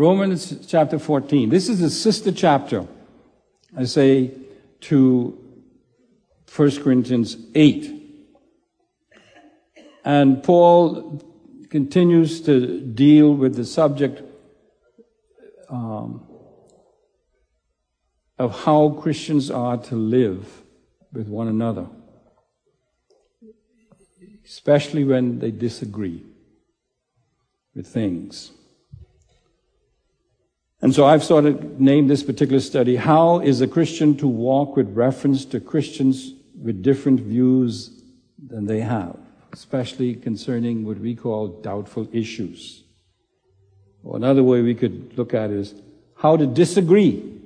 Romans chapter 14. This is a sister chapter, I say, to 1 Corinthians 8. And Paul continues to deal with the subject um, of how Christians are to live with one another, especially when they disagree with things. And so I've sort of named this particular study, How is a Christian to Walk with Reference to Christians with Different Views Than They Have, especially concerning what we call doubtful issues. Or another way we could look at it is how to disagree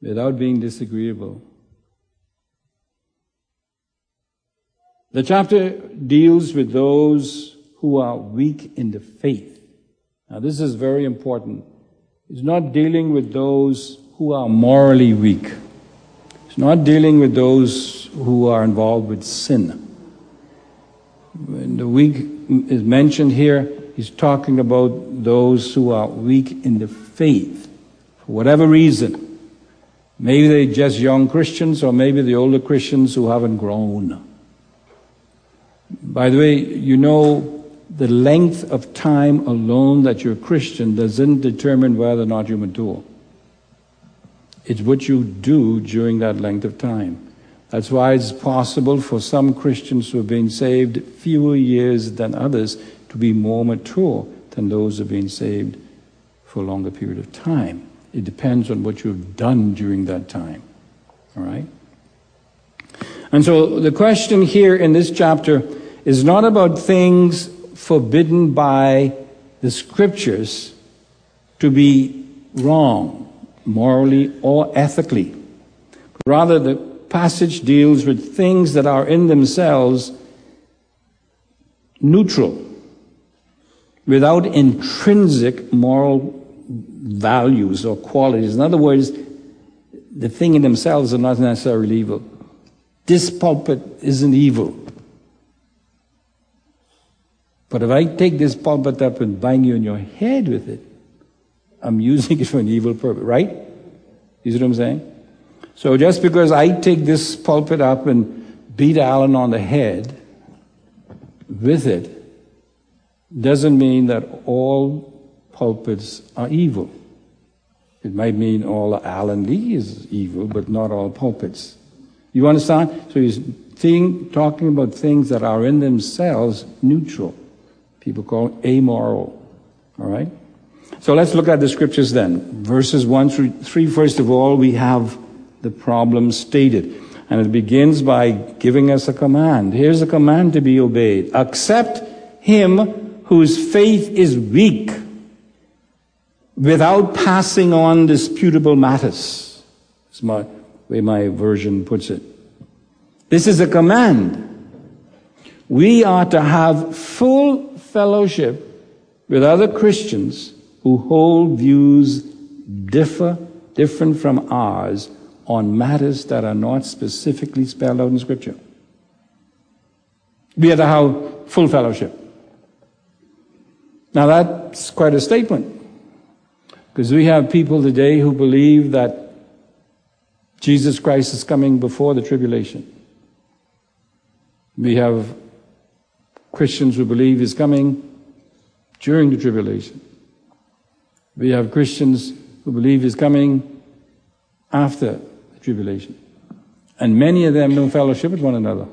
without being disagreeable. The chapter deals with those who are weak in the faith. Now, this is very important. It's not dealing with those who are morally weak. It's not dealing with those who are involved with sin. When the weak is mentioned here, he's talking about those who are weak in the faith, for whatever reason. Maybe they're just young Christians, or maybe the older Christians who haven't grown. By the way, you know the length of time alone that you're a Christian doesn't determine whether or not you mature. It's what you do during that length of time. That's why it's possible for some Christians who have been saved fewer years than others to be more mature than those who have been saved for a longer period of time. It depends on what you've done during that time. All right? And so the question here in this chapter is not about things forbidden by the scriptures to be wrong, morally or ethically. Rather, the passage deals with things that are in themselves neutral, without intrinsic moral values or qualities. In other words, the thing in themselves are not necessarily evil. This pulpit isn't evil. But if I take this pulpit up and bang you in your head with it, I'm using it for an evil purpose, right? You see what I'm saying? So just because I take this pulpit up and beat Alan on the head with it, doesn't mean that all pulpits are evil. It might mean all Alan Lee is evil, but not all pulpits. You understand? So he's thing, talking about things that are in themselves neutral. People call it amoral. All right? So let's look at the scriptures then. Verses 1 through 3. First of all, we have the problem stated. And it begins by giving us a command. Here's a command to be obeyed. Accept him whose faith is weak without passing on disputable matters. That's my way my version puts it. This is a command. We are to have full fellowship with other Christians who hold views differ, different from ours on matters that are not specifically spelled out in Scripture. We are to have full fellowship. Now that's quite a statement. Because we have people today who believe that Jesus Christ is coming before the tribulation. We have Christians who believe is coming during the tribulation. We have Christians who believe is coming after the tribulation. And many of them don't fellowship with one another.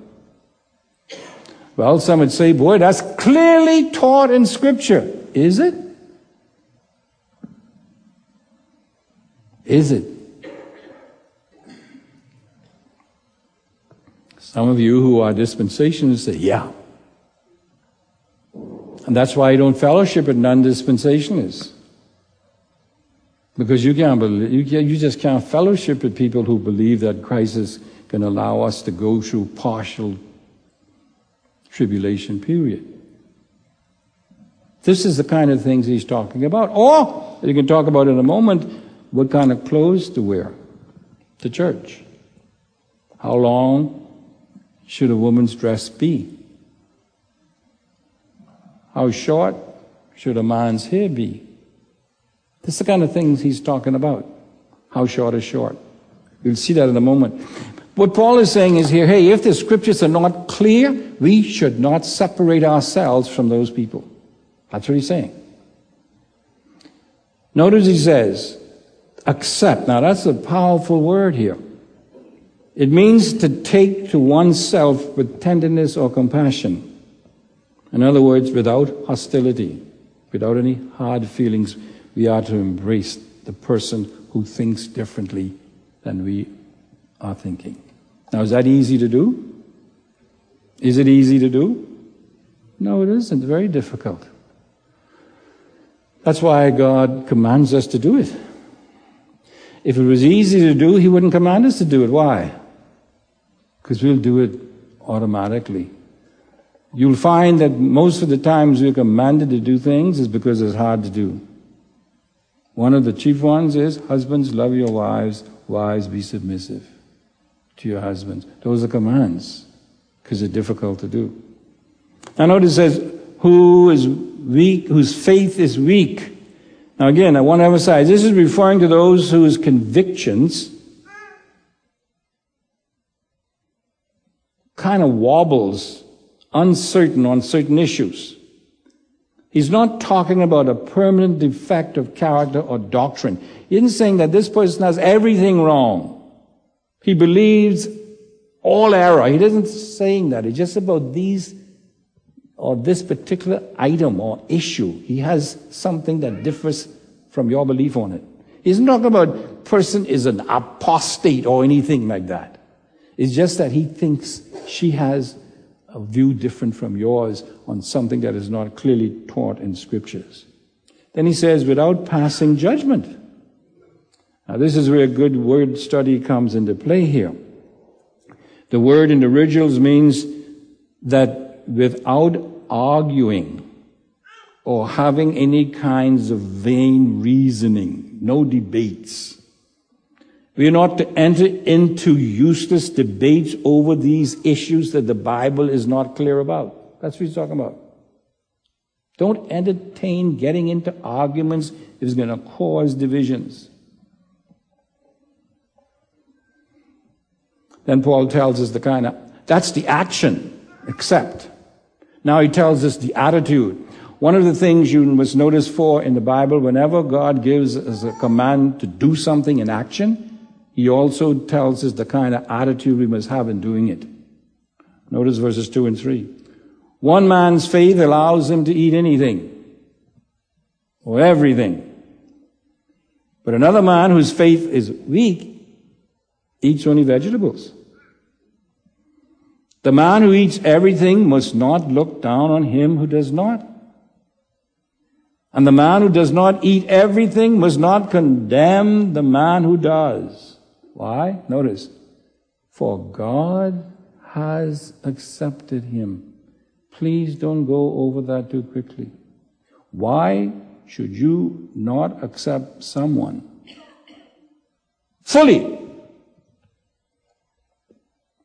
Well, some would say, boy, that's clearly taught in Scripture. Is it? Is it? Some of you who are dispensationalists say, yeah, and that's why you don't fellowship with non-dispensationalists. Because you can't believe, you, you just can't fellowship with people who believe that Christ is going to allow us to go through partial tribulation period. This is the kind of things he's talking about. Or, you can talk about in a moment, what kind of clothes to wear to church. How long should a woman's dress be? How short should a man's hair be? This is the kind of things he's talking about. How short is short. You'll see that in a moment. What Paul is saying is here, hey, if the scriptures are not clear, we should not separate ourselves from those people. That's what he's saying. Notice he says, accept. Now that's a powerful word here. It means to take to oneself with tenderness or compassion. In other words, without hostility, without any hard feelings, we are to embrace the person who thinks differently than we are thinking. Now, is that easy to do? Is it easy to do? No, it isn't. Very difficult. That's why God commands us to do it. If it was easy to do, He wouldn't command us to do it. Why? Because we'll do it automatically. You'll find that most of the times we're commanded to do things is because it's hard to do. One of the chief ones is husbands, love your wives, wives, be submissive to your husbands. Those are commands because they're difficult to do. Now notice it says, who is weak, whose faith is weak. Now again, I want to emphasize, this is referring to those whose convictions kind of wobbles, uncertain on certain issues. He's not talking about a permanent defect of character or doctrine. He isn't saying that this person has everything wrong. He believes all error. He isn't saying that. It's just about these or this particular item or issue. He has something that differs from your belief on it. He's not talking about person is an apostate or anything like that. It's just that he thinks she has a view different from yours on something that is not clearly taught in scriptures. Then he says, without passing judgment. Now, this is where good word study comes into play here. The word in the originals means that without arguing or having any kinds of vain reasoning, no debates. We are not to enter into useless debates over these issues that the Bible is not clear about. That's what he's talking about. Don't entertain getting into arguments if it's going to cause divisions. Then Paul tells us the kind of, that's the action, accept. Now he tells us the attitude. One of the things you must notice for in the Bible, whenever God gives us a command to do something in action, he also tells us the kind of attitude we must have in doing it. Notice verses 2 and 3. One man's faith allows him to eat anything or everything. But another man whose faith is weak eats only vegetables. The man who eats everything must not look down on him who does not. And the man who does not eat everything must not condemn the man who does. Why? Notice. For God has accepted him. Please don't go over that too quickly. Why should you not accept someone fully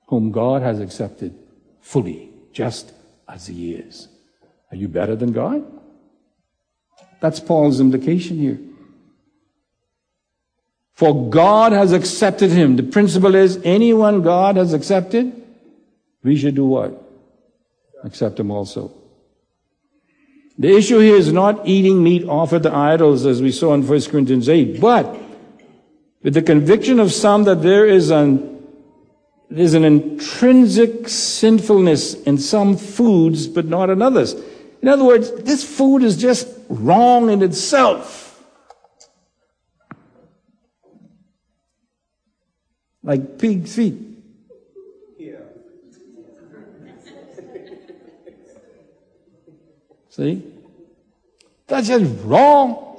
whom God has accepted fully, just as he is. Are you better than God? That's Paul's implication here. For God has accepted him. The principle is anyone God has accepted, we should do what? Accept him also. The issue here is not eating meat offered to idols as we saw in 1 Corinthians 8, but with the conviction of some that there is an there's an intrinsic sinfulness in some foods, but not in others. In other words, this food is just wrong in itself. Like pig's feet. See? That's just wrong.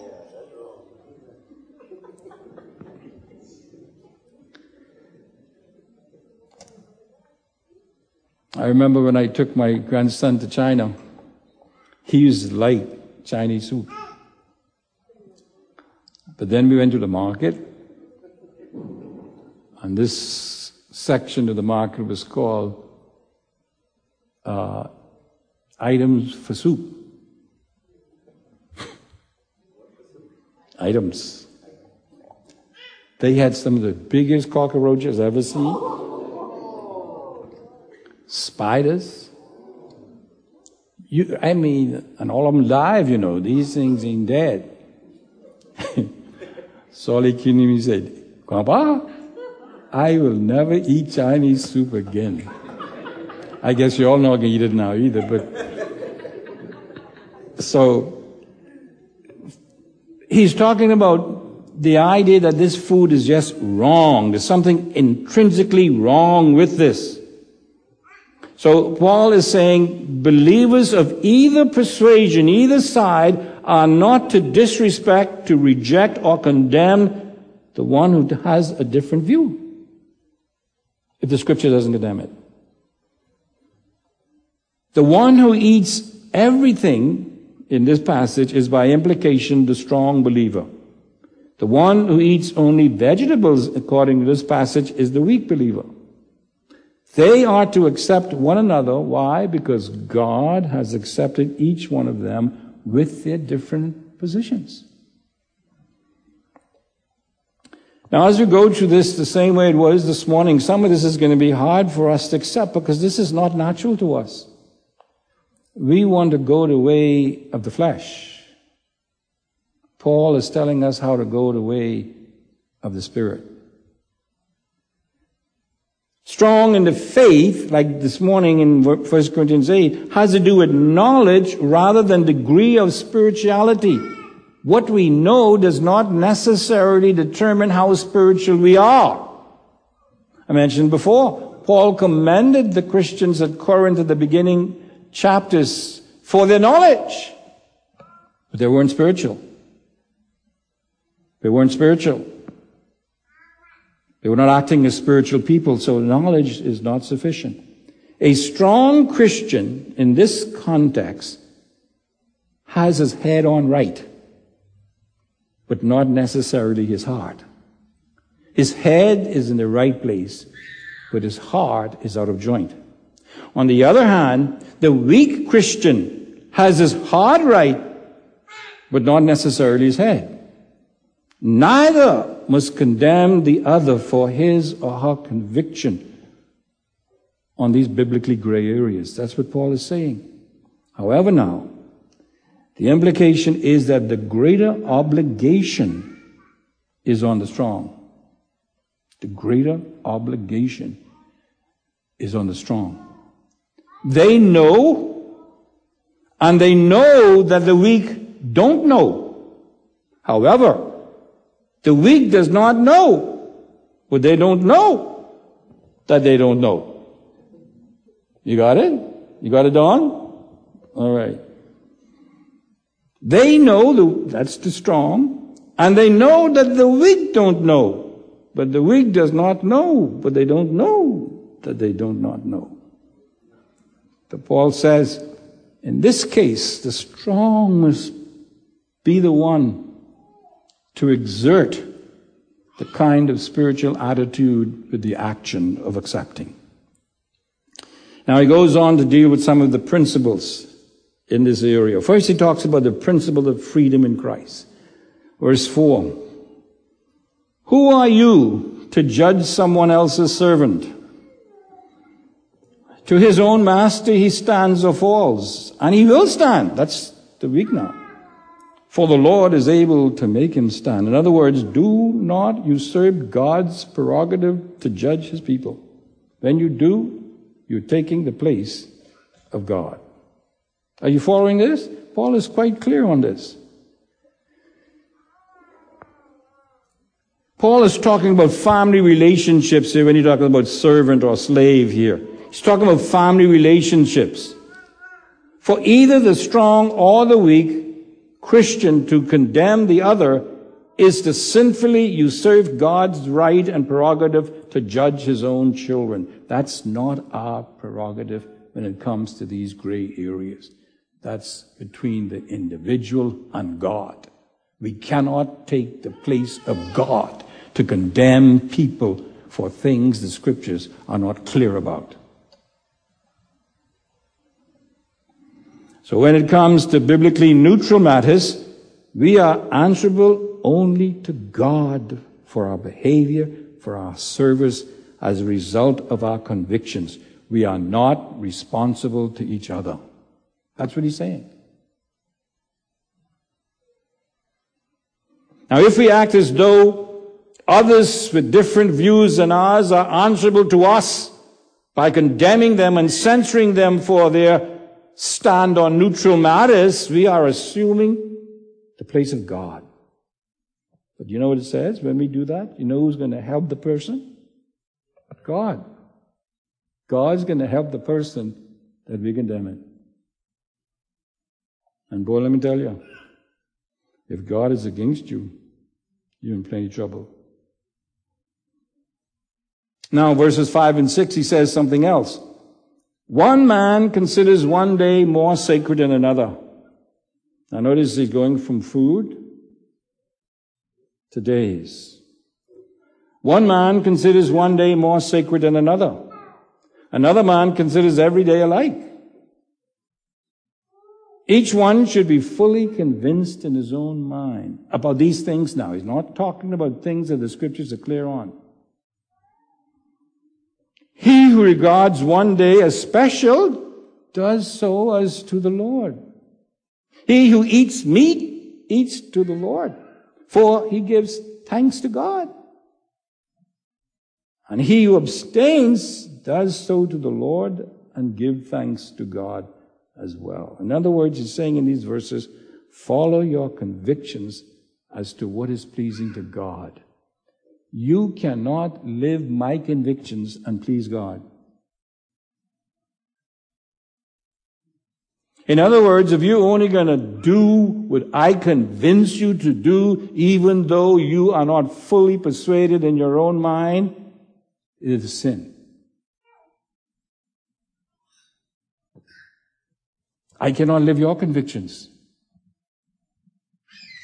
I remember when I took my grandson to China, he used like Chinese soup. But then we went to the market, and this section of the market was called uh, items for soup. items. They had some of the biggest cockroaches ever seen. Spiders. You, I mean, and all of them live, you know. These things ain't dead. Solly Kinimi said, Grandpa, I will never eat Chinese soup again. I guess you all not gonna eat it now either, but so he's talking about the idea that this food is just wrong. There's something intrinsically wrong with this. So Paul is saying believers of either persuasion, either side, are not to disrespect, to reject, or condemn the one who has a different view. If the scripture doesn't condemn it. The one who eats everything in this passage is by implication the strong believer. The one who eats only vegetables, according to this passage, is the weak believer. They are to accept one another. Why? Because God has accepted each one of them with their different positions. Now, as we go through this the same way it was this morning, some of this is going to be hard for us to accept because this is not natural to us. We want to go the way of the flesh. Paul is telling us how to go the way of the Spirit. Strong in the faith, like this morning in 1 Corinthians 8, has to do with knowledge rather than degree of spirituality. What we know does not necessarily determine how spiritual we are. I mentioned before, Paul commended the Christians at Corinth at the beginning chapters for their knowledge. But they weren't spiritual. They weren't spiritual. They were not acting as spiritual people, so knowledge is not sufficient. A strong Christian in this context has his head on right, but not necessarily his heart. His head is in the right place, but his heart is out of joint. On the other hand, the weak Christian has his heart right, but not necessarily his head. Neither must condemn the other for his or her conviction on these biblically gray areas. That's what Paul is saying. However, now, the implication is that the greater obligation is on the strong. The greater obligation is on the strong. They know, and they know that the weak don't know. However, the weak does not know, but they don't know that they don't know. You got it? You got it, Don? All right. They know the, that's the strong, and they know that the weak don't know. But the weak does not know, but they don't know that they do not know. The Paul says, in this case, the strong must be the one to exert the kind of spiritual attitude with the action of accepting. Now he goes on to deal with some of the principles in this area. First, he talks about the principle of freedom in Christ. Verse 4. Who are you to judge someone else's servant? To his own master he stands or falls, and he will stand. That's the weak now. For the Lord is able to make him stand. In other words, do not usurp God's prerogative to judge his people. When you do, you're taking the place of God. Are you following this? Paul is quite clear on this. Paul is talking about family relationships here when he's talking about servant or slave here. He's talking about family relationships. For either the strong or the weak Christian to condemn the other is to sinfully usurp God's right and prerogative to judge his own children. That's not our prerogative when it comes to these gray areas. That's between the individual and God. We cannot take the place of God to condemn people for things the scriptures are not clear about. So when it comes to biblically neutral matters, we are answerable only to God for our behavior, for our service as a result of our convictions. We are not responsible to each other. That's what he's saying. Now, if we act as though others with different views than ours are answerable to us by condemning them and censoring them for their stand on neutral matters, we are assuming the place of God. But you know what it says when we do that? You know who's going to help the person? God. God's going to help the person that we condemn it. And boy, let me tell you, if God is against you, you're in plenty of trouble. Now, verses 5 and 6, he says something else. One man considers one day more sacred than another. Now, notice he's going from food to days. One man considers one day more sacred than another. Another man considers every day alike. Each one should be fully convinced in his own mind about these things now. He's not talking about things that the scriptures are clear on. He who regards one day as special does so as to the Lord. He who eats meat eats to the Lord, for he gives thanks to God. And he who abstains does so to the Lord and give thanks to God as well. In other words, he's saying in these verses, follow your convictions as to what is pleasing to God. You cannot live my convictions and please God. In other words, if you're only going to do what I convince you to do, even though you are not fully persuaded in your own mind, it is sin. I cannot live your convictions.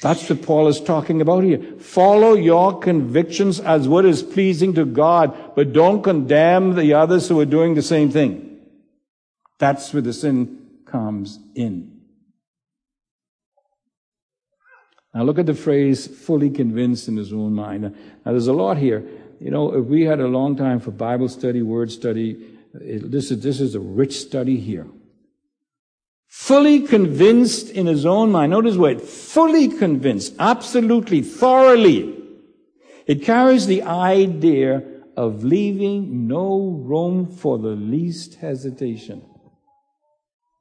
That's what Paul is talking about here. Follow your convictions as what is pleasing to God, but don't condemn the others who are doing the same thing. That's where the sin comes in. Now look at the phrase fully convinced in his own mind. Now there's a lot here. You know, if we had a long time for Bible study, word study, it, this is, this is a rich study here fully convinced in his own mind. Notice word, Fully convinced, absolutely, thoroughly. It carries the idea of leaving no room for the least hesitation.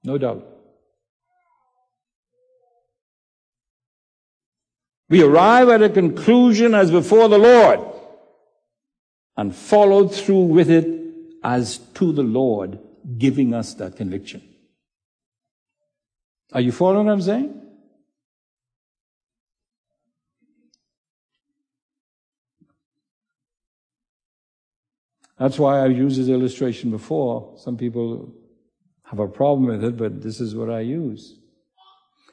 No doubt. We arrive at a conclusion as before the Lord and followed through with it as to the Lord, giving us that conviction. Are you following what I'm saying? That's why I've used this illustration before. Some people have a problem with it, but this is what I use.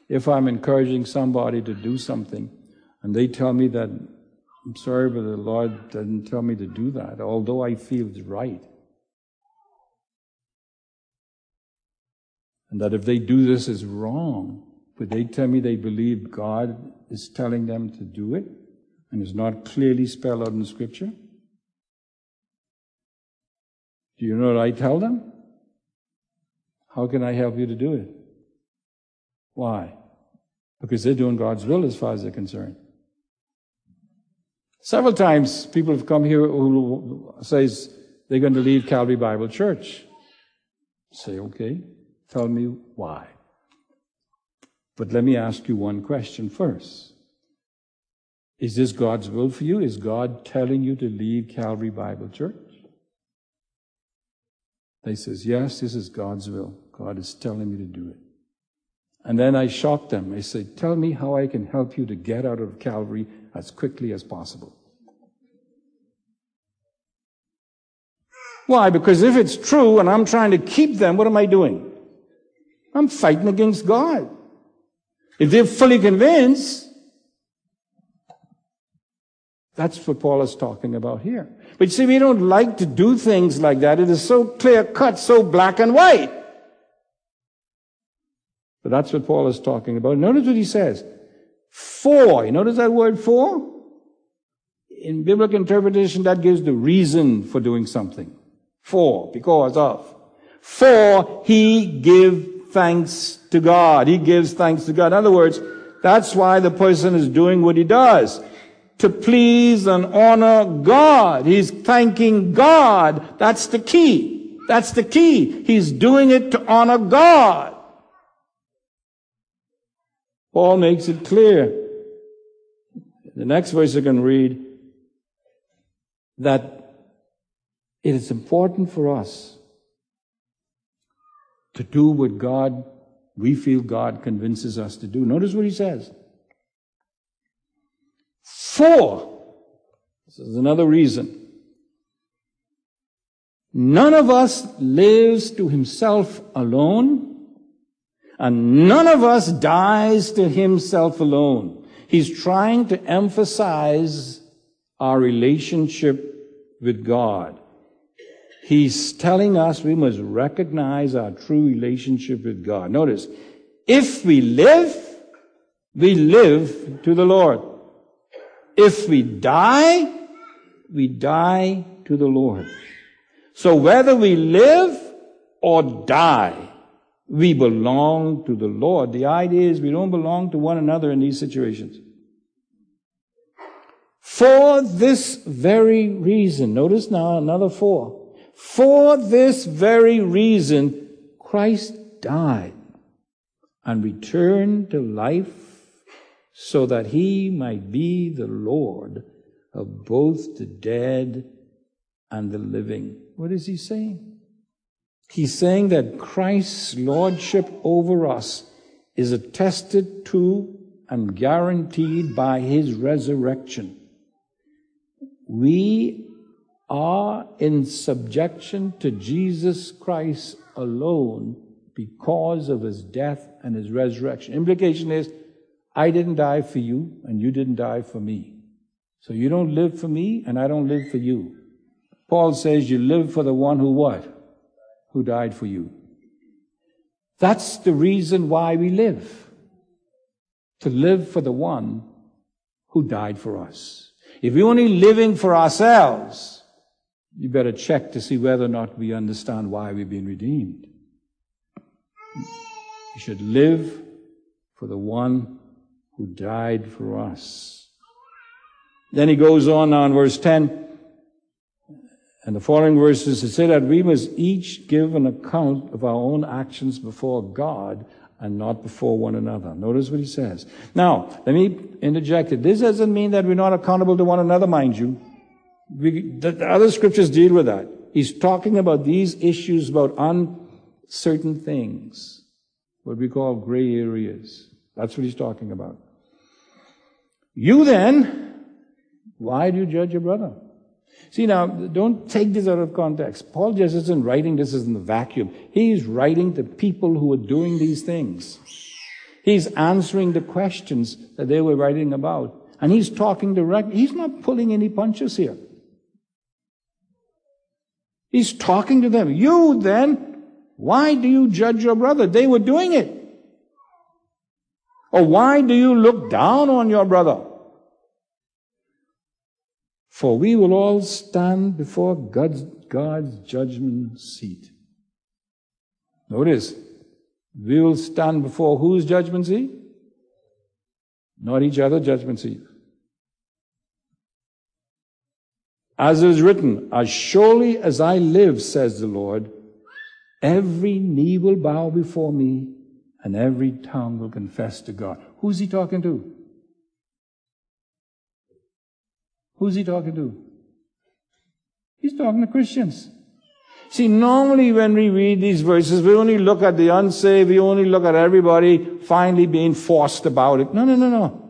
If I'm encouraging somebody to do something and they tell me that, I'm sorry, but the Lord didn't tell me to do that, although I feel it's right. And that if they do this is wrong, but they tell me they believe God is telling them to do it and is not clearly spelled out in scripture. Do you know what I tell them? How can I help you to do it? Why? Because they're doing God's will as far as they're concerned. Several times people have come here who says they're going to leave Calvary Bible Church. Say, okay, Tell me why. But let me ask you one question first. Is this God's will for you? Is God telling you to leave Calvary Bible Church? They says, yes, this is God's will. God is telling me to do it. And then I shock them. I said, tell me how I can help you to get out of Calvary as quickly as possible. Why? Because if it's true and I'm trying to keep them, what am I doing? I'm fighting against God. If they're fully convinced, that's what Paul is talking about here. But you see, we don't like to do things like that. It is so clear cut, so black and white. But that's what Paul is talking about. Notice what he says. For, you notice that word for? In biblical interpretation, that gives the reason for doing something. For, because of. For he give thanks to God. He gives thanks to God. In other words, that's why the person is doing what he does. To please and honor God. He's thanking God. That's the key. That's the key. He's doing it to honor God. Paul makes it clear. The next verse you can read that it is important for us to do what God, we feel God convinces us to do. Notice what he says. For, this is another reason. None of us lives to himself alone, and none of us dies to himself alone. He's trying to emphasize our relationship with God. He's telling us we must recognize our true relationship with God. Notice, if we live, we live to the Lord. If we die, we die to the Lord. So whether we live or die, we belong to the Lord. The idea is we don't belong to one another in these situations. For this very reason, notice now another for. For this very reason, Christ died and returned to life so that he might be the Lord of both the dead and the living. What is he saying? He's saying that Christ's lordship over us is attested to and guaranteed by his resurrection we are in subjection to Jesus Christ alone because of his death and his resurrection. Implication is, I didn't die for you and you didn't die for me. So you don't live for me and I don't live for you. Paul says you live for the one who what? Who died for you. That's the reason why we live. To live for the one who died for us. If we're only living for ourselves, you better check to see whether or not we understand why we've been redeemed. You should live for the one who died for us. Then he goes on now in verse 10 and the following verses to say that we must each give an account of our own actions before God and not before one another. Notice what he says. Now, let me interject it. This doesn't mean that we're not accountable to one another, mind you. We, the, the other scriptures deal with that. He's talking about these issues about uncertain things, what we call gray areas. That's what he's talking about. You then, why do you judge your brother? See now, don't take this out of context. Paul just isn't writing this is in the vacuum. He's writing to people who are doing these things. He's answering the questions that they were writing about. And he's talking direct. He's not pulling any punches here. He's talking to them. You then, why do you judge your brother? They were doing it. Or why do you look down on your brother? For we will all stand before God's, God's judgment seat. Notice, we will stand before whose judgment seat? Not each other judgment seat. As it is written, as surely as I live, says the Lord, every knee will bow before me and every tongue will confess to God. Who's he talking to? Who's he talking to? He's talking to Christians. See, normally when we read these verses, we only look at the unsaved, we only look at everybody finally being forced about it. No, no, no, no.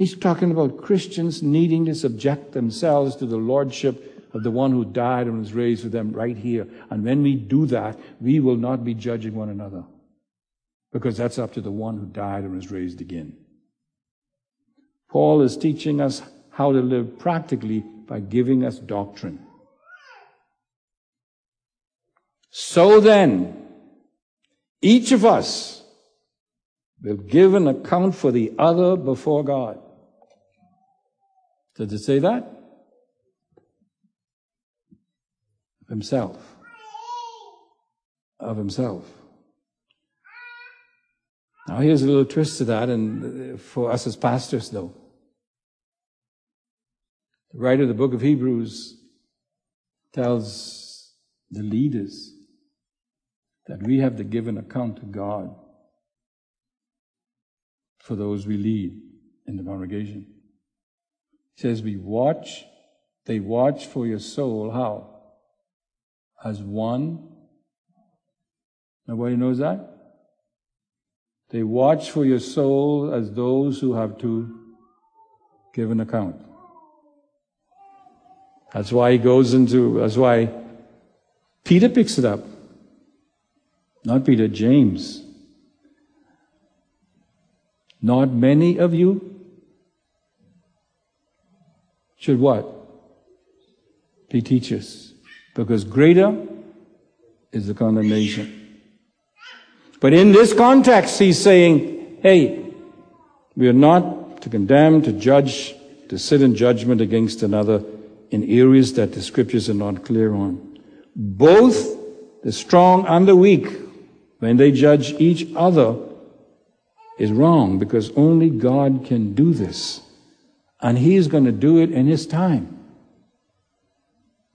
He's talking about Christians needing to subject themselves to the lordship of the one who died and was raised for them right here. And when we do that, we will not be judging one another. Because that's up to the one who died and was raised again. Paul is teaching us how to live practically by giving us doctrine. So then, each of us will give an account for the other before God. Does it say that? Of himself. Of himself. Now here's a little twist to that, and uh, for us as pastors though. The writer of the book of Hebrews tells the leaders that we have to give an account to God for those we lead in the congregation. Says, We watch, they watch for your soul. How? As one. Nobody knows that? They watch for your soul as those who have to give an account. That's why he goes into, that's why Peter picks it up. Not Peter, James. Not many of you should what? Be teachers. Because greater is the condemnation. But in this context, he's saying, hey, we are not to condemn, to judge, to sit in judgment against another in areas that the scriptures are not clear on. Both the strong and the weak, when they judge each other, is wrong because only God can do this. And He is going to do it in His time,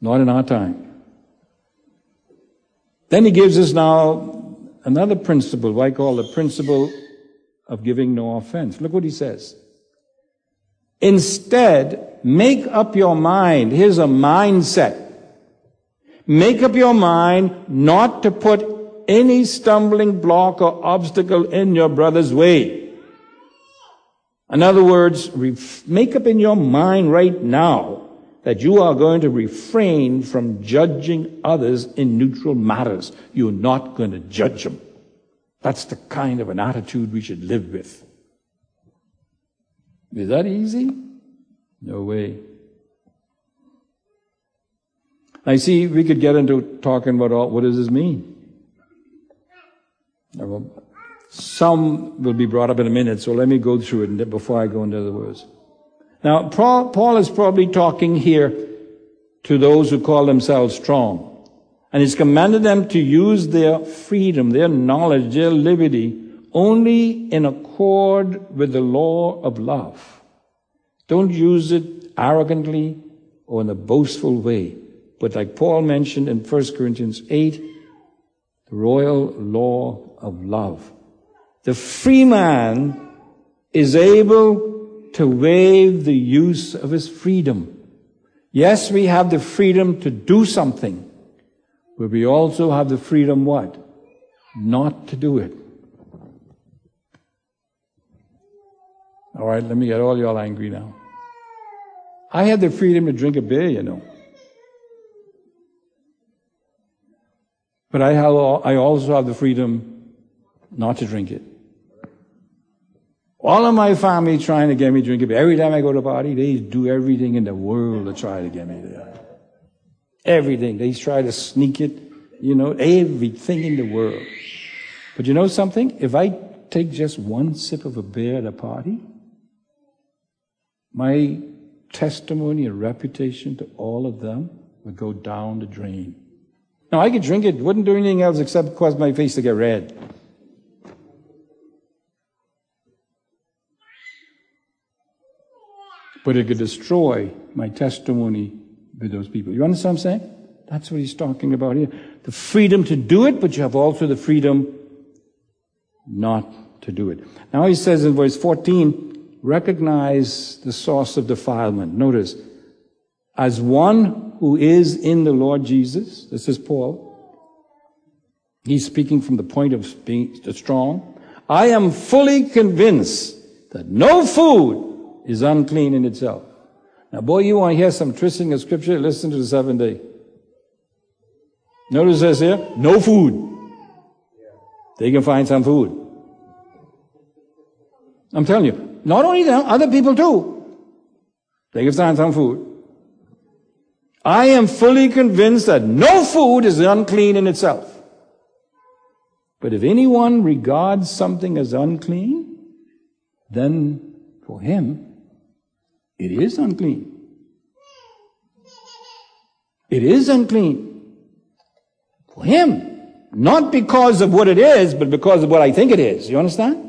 not in our time. Then He gives us now another principle, what I call the principle of giving no offense. Look what He says. Instead, make up your mind. Here's a mindset. Make up your mind not to put any stumbling block or obstacle in your brother's way. In other words, make up in your mind right now that you are going to refrain from judging others in neutral matters. You're not going to judge them. That's the kind of an attitude we should live with. Is that easy? No way. I see we could get into talking about all, what does this mean? Some will be brought up in a minute, so let me go through it before I go into the words. Now, Paul is probably talking here to those who call themselves strong. And he's commanded them to use their freedom, their knowledge, their liberty only in accord with the law of love. Don't use it arrogantly or in a boastful way. But like Paul mentioned in 1 Corinthians 8, the royal law of love. The free man is able to waive the use of his freedom. Yes, we have the freedom to do something, but we also have the freedom what? Not to do it. All right, let me get all y'all angry now. I had the freedom to drink a beer, you know. But I, have, I also have the freedom not to drink it. All of my family trying to get me drinking. drink. Every time I go to a party, they do everything in the world to try to get me there. Everything. They try to sneak it, you know, everything in the world. But you know something? If I take just one sip of a beer at a party, my testimony and reputation to all of them would go down the drain. Now, I could drink it, wouldn't do anything else except cause my face to get red. But it could destroy my testimony with those people. You understand what I'm saying? That's what he's talking about here. The freedom to do it, but you have also the freedom not to do it. Now he says in verse 14, recognize the source of defilement. Notice, as one who is in the Lord Jesus, this is Paul. He's speaking from the point of being strong. I am fully convinced that no food is unclean in itself. Now, boy, you want to hear some twisting of scripture? Listen to the seventh day. Notice says here, no food. They can find some food. I'm telling you, not only them, other people too. They can find some food. I am fully convinced that no food is unclean in itself. But if anyone regards something as unclean, then for him it is unclean. It is unclean. For him. Not because of what it is, but because of what I think it is. You understand?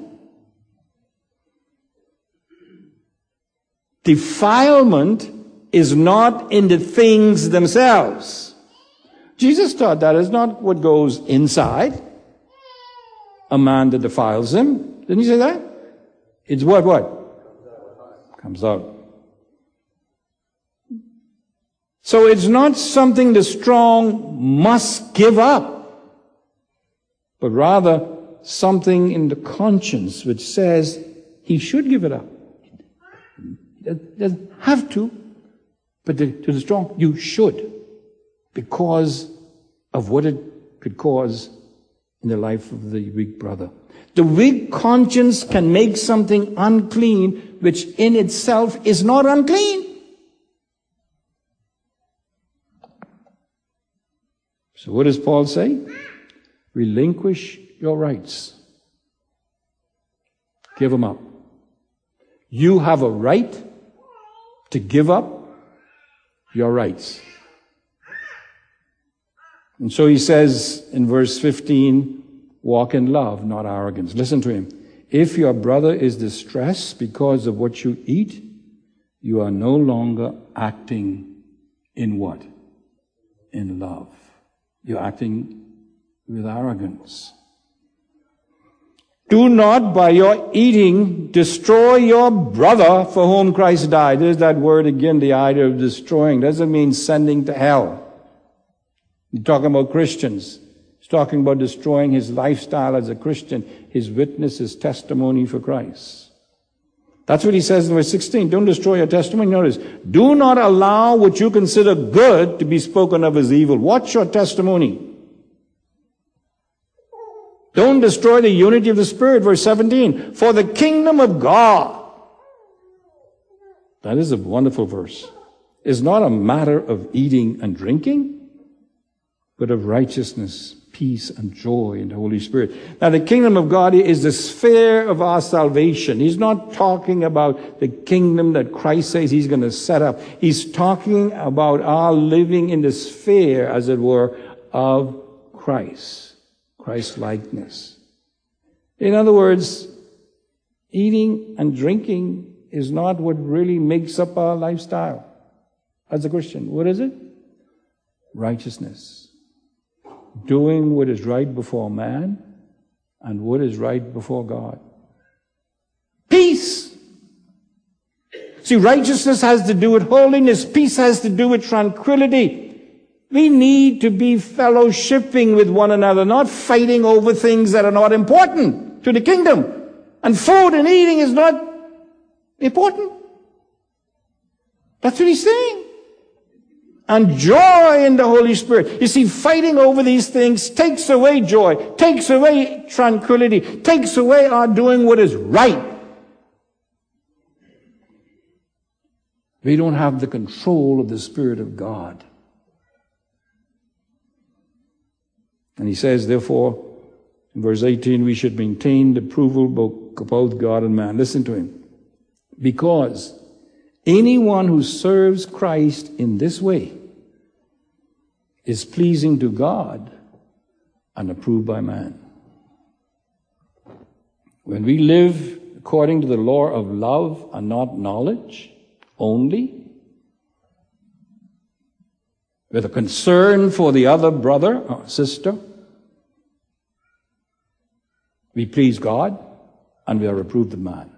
Defilement is not in the things themselves. Jesus taught that it's not what goes inside. A man that defiles him. Didn't he say that? It's what, what? Comes out. So it's not something the strong must give up, but rather something in the conscience which says he should give it up. He doesn't have to, but to the strong, you should, because of what it could cause in the life of the weak brother. The weak conscience can make something unclean, which in itself is not unclean. So what does Paul say? Relinquish your rights. Give them up. You have a right to give up your rights. And so he says in verse 15, walk in love, not arrogance. Listen to him. If your brother is distressed because of what you eat, you are no longer acting in what? In love. You're acting with arrogance. Do not by your eating destroy your brother for whom Christ died. There's that word again, the idea of destroying. Doesn't mean sending to hell. He's talking about Christians. He's talking about destroying his lifestyle as a Christian, his witness, his testimony for Christ. That's what he says in verse 16. Don't destroy your testimony. Notice, do not allow what you consider good to be spoken of as evil. Watch your testimony. Don't destroy the unity of the Spirit. Verse 17. For the kingdom of God. That is a wonderful verse. Is not a matter of eating and drinking, but of righteousness, peace and joy in the Holy Spirit. Now the kingdom of God is the sphere of our salvation. He's not talking about the kingdom that Christ says he's going to set up. He's talking about our living in the sphere, as it were, of Christ. Christ likeness. In other words, eating and drinking is not what really makes up our lifestyle as a Christian. What is it? Righteousness doing what is right before man and what is right before God. Peace. See, righteousness has to do with holiness. Peace has to do with tranquility. We need to be fellowshipping with one another, not fighting over things that are not important to the kingdom. And food and eating is not important. That's what he's saying and joy in the Holy Spirit. You see, fighting over these things takes away joy, takes away tranquility, takes away our doing what is right. We don't have the control of the Spirit of God. And he says, therefore, in verse 18, we should maintain the approval of both God and man. Listen to him. Because Anyone who serves Christ in this way is pleasing to God and approved by man. When we live according to the law of love and not knowledge only, with a concern for the other brother or sister, we please God and we are approved of man.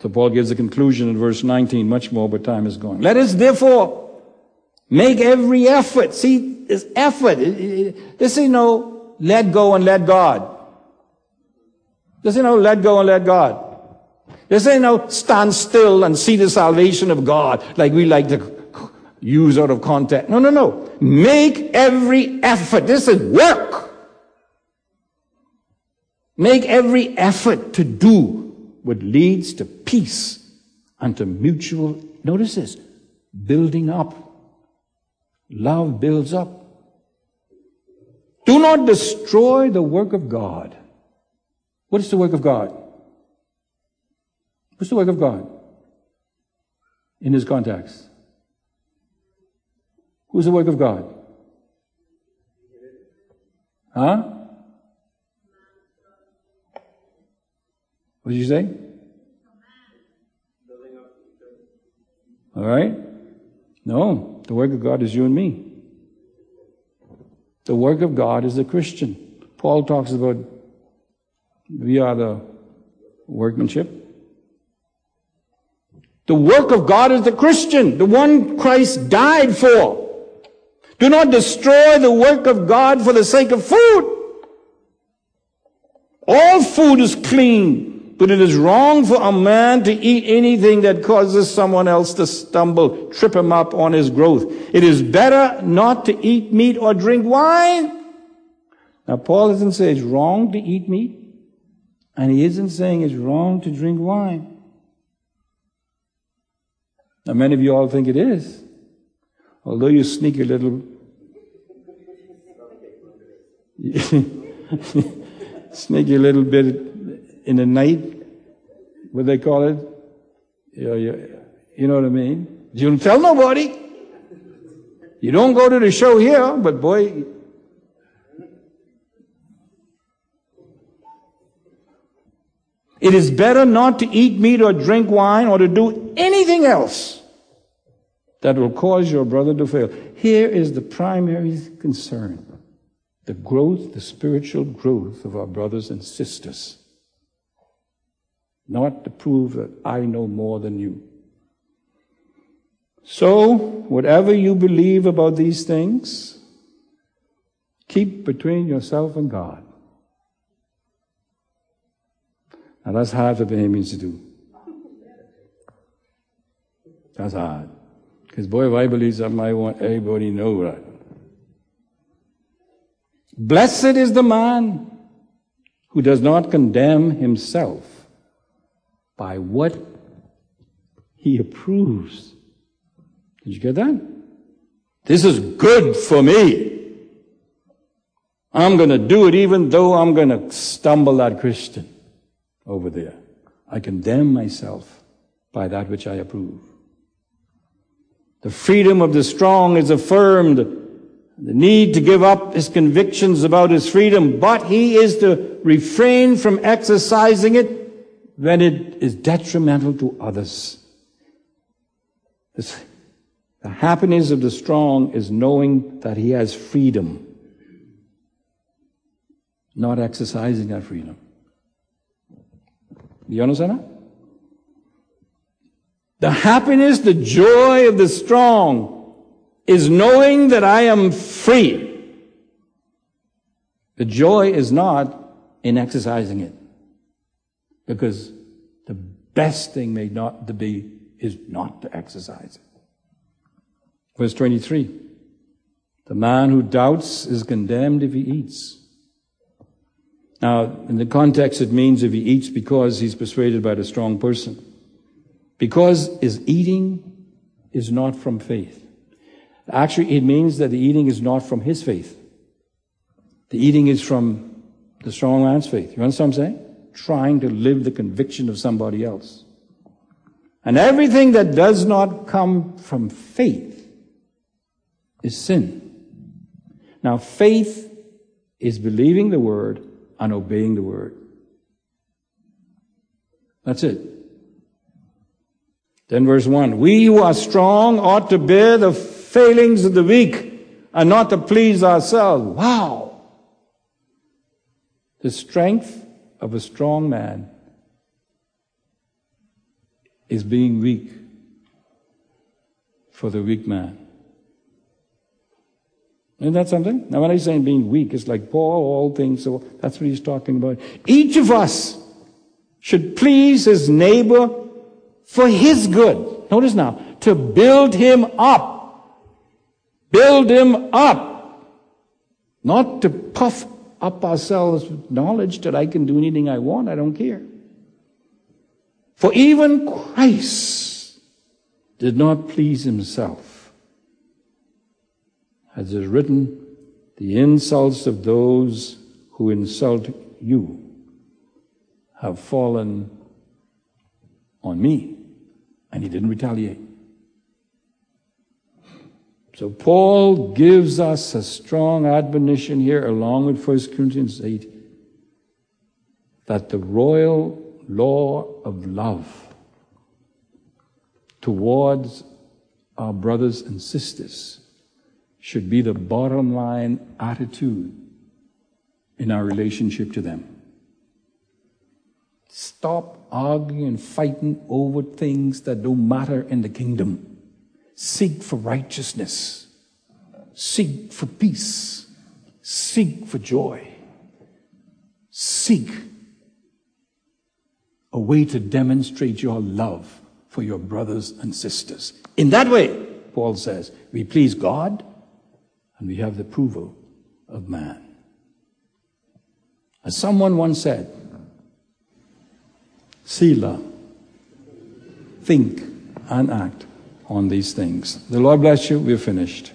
So Paul gives a conclusion in verse 19, much more, but time is going. Let us therefore make every effort. See, this effort. This is no let go and let God. This ain't no let go and let God. This ain't no stand still and see the salvation of God like we like to use out of context. No, no, no. Make every effort. This is work. Make every effort to do what leads to peace and to mutual, notice this, building up. Love builds up. Do not destroy the work of God. What is the work of God? What's the work of God? In this context. Who's the work of God? Huh? What did you say? All right? No, the work of God is you and me. The work of God is the Christian. Paul talks about we are the workmanship. The work of God is the Christian, the one Christ died for. Do not destroy the work of God for the sake of food. All food is clean, but it is wrong for a man to eat anything that causes someone else to stumble, trip him up on his growth. It is better not to eat meat or drink wine. Now, Paul doesn't say it's wrong to eat meat, and he isn't saying it's wrong to drink wine. Now, many of you all think it is. Although you sneak a little, sneak a little bit in the night, what they call it? You, you, you know what I mean? You don't tell nobody. You don't go to the show here, but boy, It is better not to eat meat or drink wine or to do anything else that will cause your brother to fail. Here is the primary concern the growth, the spiritual growth of our brothers and sisters. Not to prove that I know more than you. So, whatever you believe about these things, keep between yourself and God. Now that's hard for Bahamians to do. That's hard. Because boy, if I believe something, I want everybody to know that. Blessed is the man who does not condemn himself by what he approves. Did you get that? This is good for me. I'm going to do it even though I'm going to stumble that Christian over there. I condemn myself by that which I approve. The freedom of the strong is affirmed. The need to give up his convictions about his freedom, but he is to refrain from exercising it when it is detrimental to others. The happiness of the strong is knowing that he has freedom, not exercising that freedom. Do You understand that? The happiness, the joy of the strong is knowing that I am free. The joy is not in exercising it. Because the best thing may not to be is not to exercise it. Verse 23. The man who doubts is condemned if he eats. Now, in the context, it means if he eats because he's persuaded by the strong person. Because his eating is not from faith. Actually, it means that the eating is not from his faith. The eating is from the strong man's faith. You understand what I'm saying? Trying to live the conviction of somebody else. And everything that does not come from faith is sin. Now, faith is believing the word and obeying the word. That's it. Then verse 1 We who are strong ought to bear the failings of the weak and not to please ourselves. Wow! The strength of a strong man is being weak for the weak man. Isn't that something? Now, when I say being weak, it's like Paul, all things, so that's what he's talking about. Each of us should please his neighbor for his good. Notice now, to build him up. Build him up. Not to puff up ourselves with knowledge that I can do anything I want, I don't care. For even Christ did not please himself as is written, the insults of those who insult you have fallen on me. And he didn't retaliate. So Paul gives us a strong admonition here, along with 1 Corinthians 8, that the royal law of love towards our brothers and sisters should be the bottom line attitude in our relationship to them. Stop arguing and fighting over things that don't matter in the kingdom. Seek for righteousness. Seek for peace. Seek for joy. Seek a way to demonstrate your love for your brothers and sisters. In that way, Paul says, we please God and we have the approval of man. As someone once said, Selah, think and act on these things. The Lord bless you. We're finished.